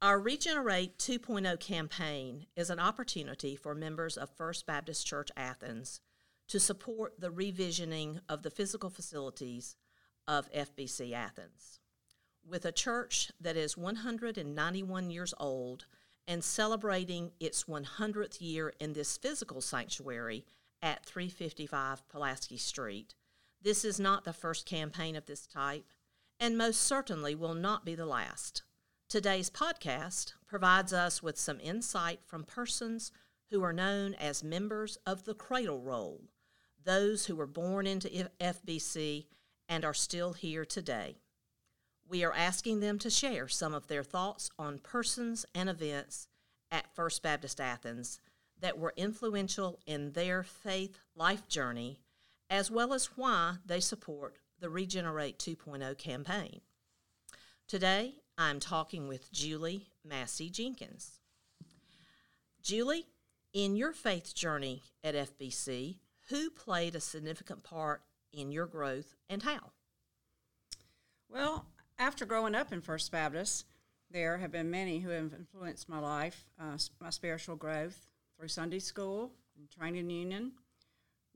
Our Regenerate 2.0 campaign is an opportunity for members of First Baptist Church Athens to support the revisioning of the physical facilities of FBC Athens. With a church that is 191 years old and celebrating its 100th year in this physical sanctuary at 355 Pulaski Street, this is not the first campaign of this type, and most certainly will not be the last. Today's podcast provides us with some insight from persons who are known as members of the cradle roll, those who were born into FBC and are still here today. We are asking them to share some of their thoughts on persons and events at First Baptist Athens that were influential in their faith life journey, as well as why they support the Regenerate 2.0 campaign. Today, I'm talking with Julie Massey Jenkins. Julie, in your faith journey at FBC, who played a significant part in your growth and how? Well, after growing up in First Baptist, there have been many who have influenced my life, uh, my spiritual growth through Sunday school, and training union,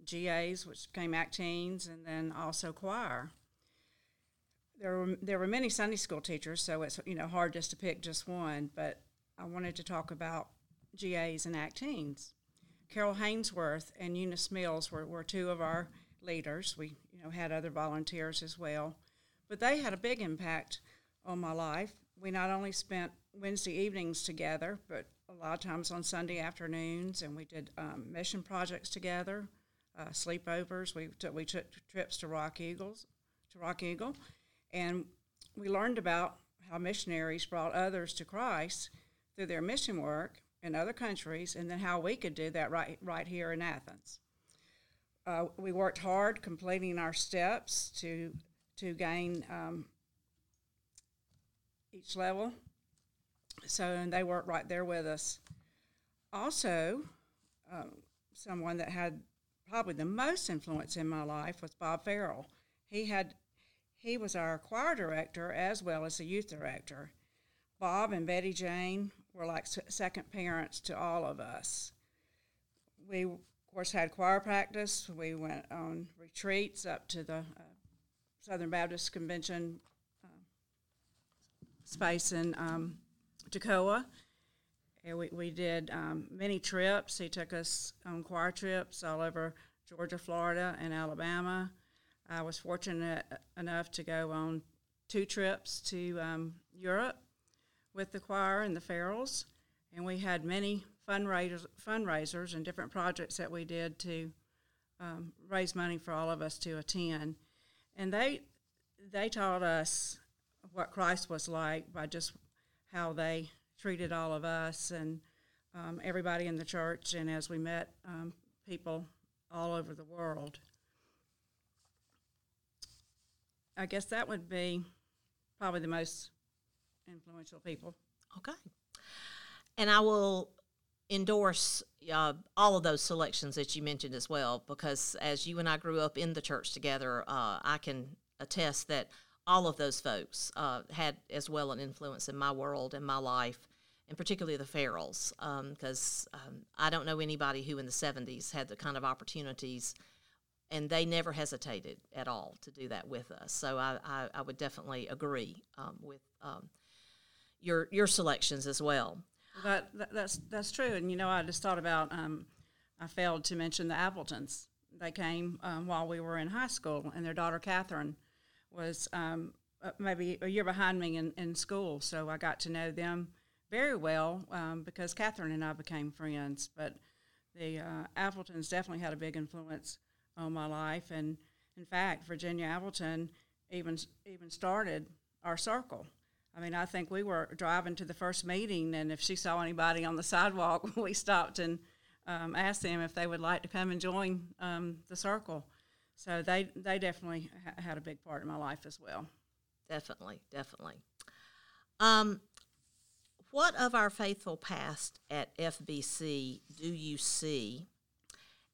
GAs, which became Acteens, and then also choir there were there were many Sunday school teachers, so it's you know hard just to pick just one. But I wanted to talk about GAs and Acteens. Carol Hainsworth and Eunice Mills were, were two of our leaders. We you know had other volunteers as well, but they had a big impact on my life. We not only spent Wednesday evenings together, but a lot of times on Sunday afternoons, and we did um, mission projects together, uh, sleepovers. We we took trips to Rock Eagles, to Rock Eagle, and we learned about how missionaries brought others to Christ through their mission work in other countries, and then how we could do that right, right here in Athens. Uh, we worked hard completing our steps to, to gain um, each level. So, and they worked right there with us. Also, uh, someone that had probably the most influence in my life was Bob Farrell. He had he was our choir director as well as the youth director. Bob and Betty Jane were like second parents to all of us. We, of course, had choir practice. We went on retreats up to the uh, Southern Baptist Convention uh, space in um. And we, we did um, many trips. He took us on choir trips all over Georgia, Florida, and Alabama. I was fortunate enough to go on two trips to um, Europe with the choir and the Farrells, and we had many fundraisers, fundraisers and different projects that we did to um, raise money for all of us to attend. And they they taught us what Christ was like by just how they treated all of us and um, everybody in the church, and as we met um, people all over the world. I guess that would be probably the most influential people. Okay. And I will endorse uh, all of those selections that you mentioned as well, because as you and I grew up in the church together, uh, I can attest that all of those folks uh, had as well an influence in my world and my life, and particularly the Farrells, because um, um, I don't know anybody who in the 70s had the kind of opportunities – and they never hesitated at all to do that with us. So I, I, I would definitely agree um, with um, your your selections as well. That, that, that's that's true. And you know, I just thought about um, I failed to mention the Appletons. They came um, while we were in high school, and their daughter Catherine was um, uh, maybe a year behind me in, in school. So I got to know them very well um, because Catherine and I became friends. But the uh, Appletons definitely had a big influence all my life. And in fact, Virginia Appleton even even started our circle. I mean, I think we were driving to the first meeting, and if she saw anybody on the sidewalk, we stopped and um, asked them if they would like to come and join um, the circle. So they they definitely ha- had a big part in my life as well. Definitely, definitely. Um, what of our faithful past at FBC do you see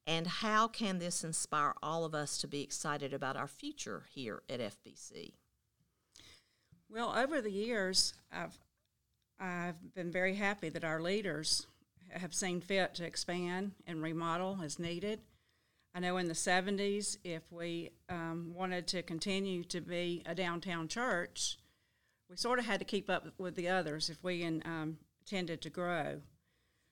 and how can this inspire all of us to be excited about our future here at FBC? Well, over the years, I've I've been very happy that our leaders have seen fit to expand and remodel as needed. I know in the 70s, if we um, wanted to continue to be a downtown church, we sort of had to keep up with the others if we um, intended to grow.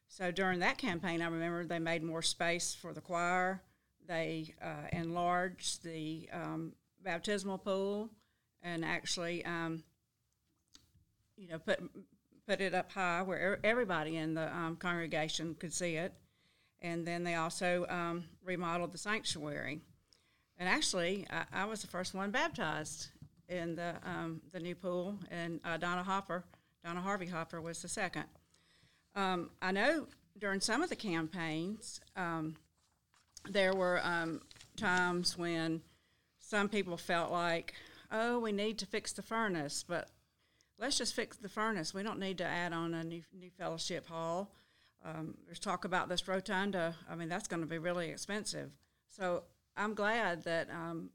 So during that campaign, I remember they made more space for the choir. They uh, enlarged the um, baptismal pool and actually, um, you know, put put it up high where everybody in the um, congregation could see it. And then they also um, remodeled the sanctuary. And actually, I, I, was the first one baptized in the um, the new pool, and uh, Donna Hopper, Donna Harvey Hopper, was the second. Um, I know during some of the campaigns, um, there were um, times when some people felt like, oh, we need to fix the furnace, but let's just fix the furnace. We don't need to add on a new, new fellowship hall. Um, there's talk about this rotunda. I mean, that's going to be really expensive. So I'm glad that um,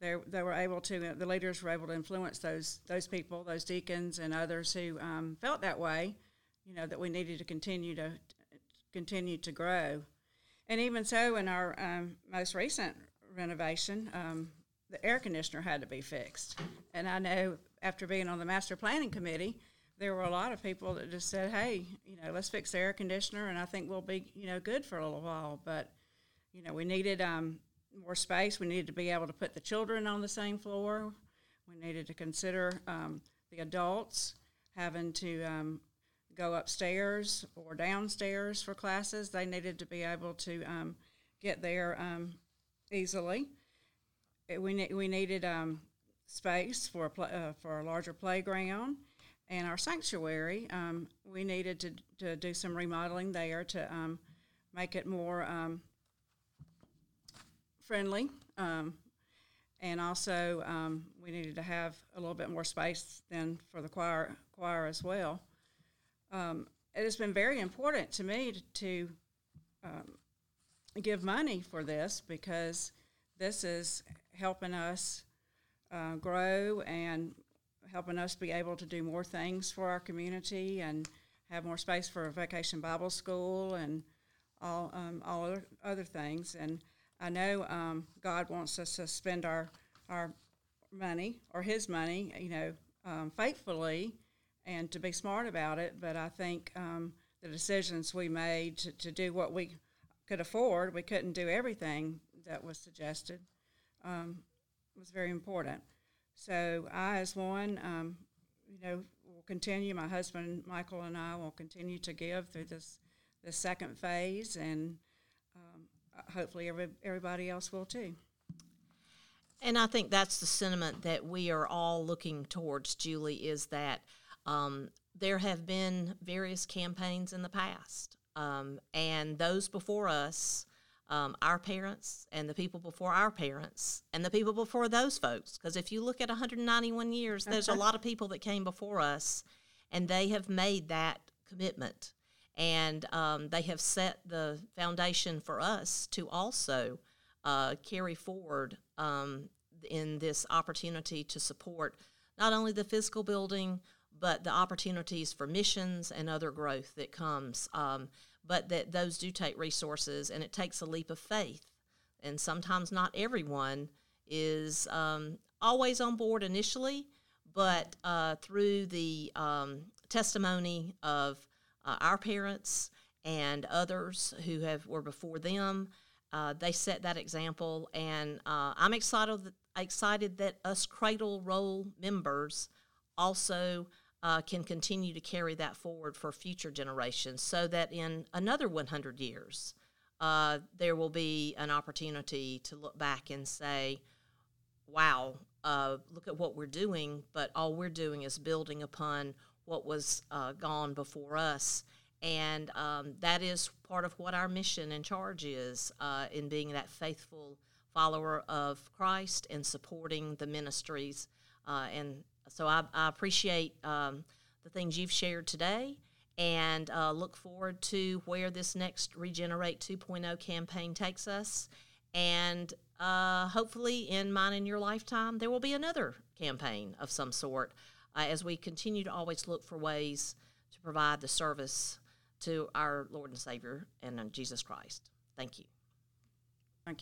they, they were able to, the leaders were able to influence those, those people, those deacons and others who um, felt that way, you know, that we needed to continue to continue to grow. And even so, in our um, most recent renovation, um, the air conditioner had to be fixed. And I know after being on the master planning committee, there were a lot of people that just said, "Hey, you know, let's fix the air conditioner, and I think we'll be, you know, good for a little while." But you know, we needed um, more space. We needed to be able to put the children on the same floor. We needed to consider um, the adults having to um, go upstairs or downstairs for classes. They needed to be able to um, get there um, easily. It, we ne- we needed um, space for a pl- uh, for a larger playground, and our sanctuary. Um, we needed to to do some remodeling there to um, make it more um, friendly. And also, we needed to have a little bit more space then for the choir choir as well. It has been very important to me to, to give money for this because this is helping us uh, grow and helping us be able to do more things for our community and have more space for a vacation Bible school and all um, all other, other things. And I know um, God wants us to spend our our money or His money, you know, um, faithfully and to be smart about it. But I think um, the decisions we made to, to do what we could afford, we couldn't do everything that was suggested um, was very important. So I, as one, um, you know, will continue. My husband Michael and I will continue to give through this this second phase, and um, hopefully every, everybody else will too. And I think that's the sentiment that we are all looking towards, Julie, is that um, there have been various campaigns in the past, um, and those before us um, our parents and the people before our parents and the people before those folks. Because if you look at 191 years, there's a lot of people that came before us, and they have made that commitment. And um, they have set the foundation for us to also uh, carry forward um, in this opportunity to support not only the physical building, but the opportunities for missions and other growth that comes. Um, but that those do take resources and it takes a leap of faith. And sometimes not everyone is um, always on board initially, but uh, through the um, testimony of uh, our parents and others who have were before them, uh, they set that example. And uh, I'm excited that, excited that us Cradle Roll members also uh, can continue to carry that forward for future generations so that in another 100 years, uh, there will be an opportunity to look back and say, wow, uh, look at what we're doing, but all we're doing is building upon what was uh, gone before us. And um, that is part of what our mission and charge is uh, in being that faithful follower of Christ and supporting the ministries uh, and so I, I appreciate um, the things you've shared today and uh, look forward to where this next Regenerate 2.0 campaign takes us. And uh, hopefully, in mine and your lifetime, there will be another campaign of some sort uh, as we continue to always look for ways to provide the service to our Lord and Savior and uh, Jesus Christ. Thank you.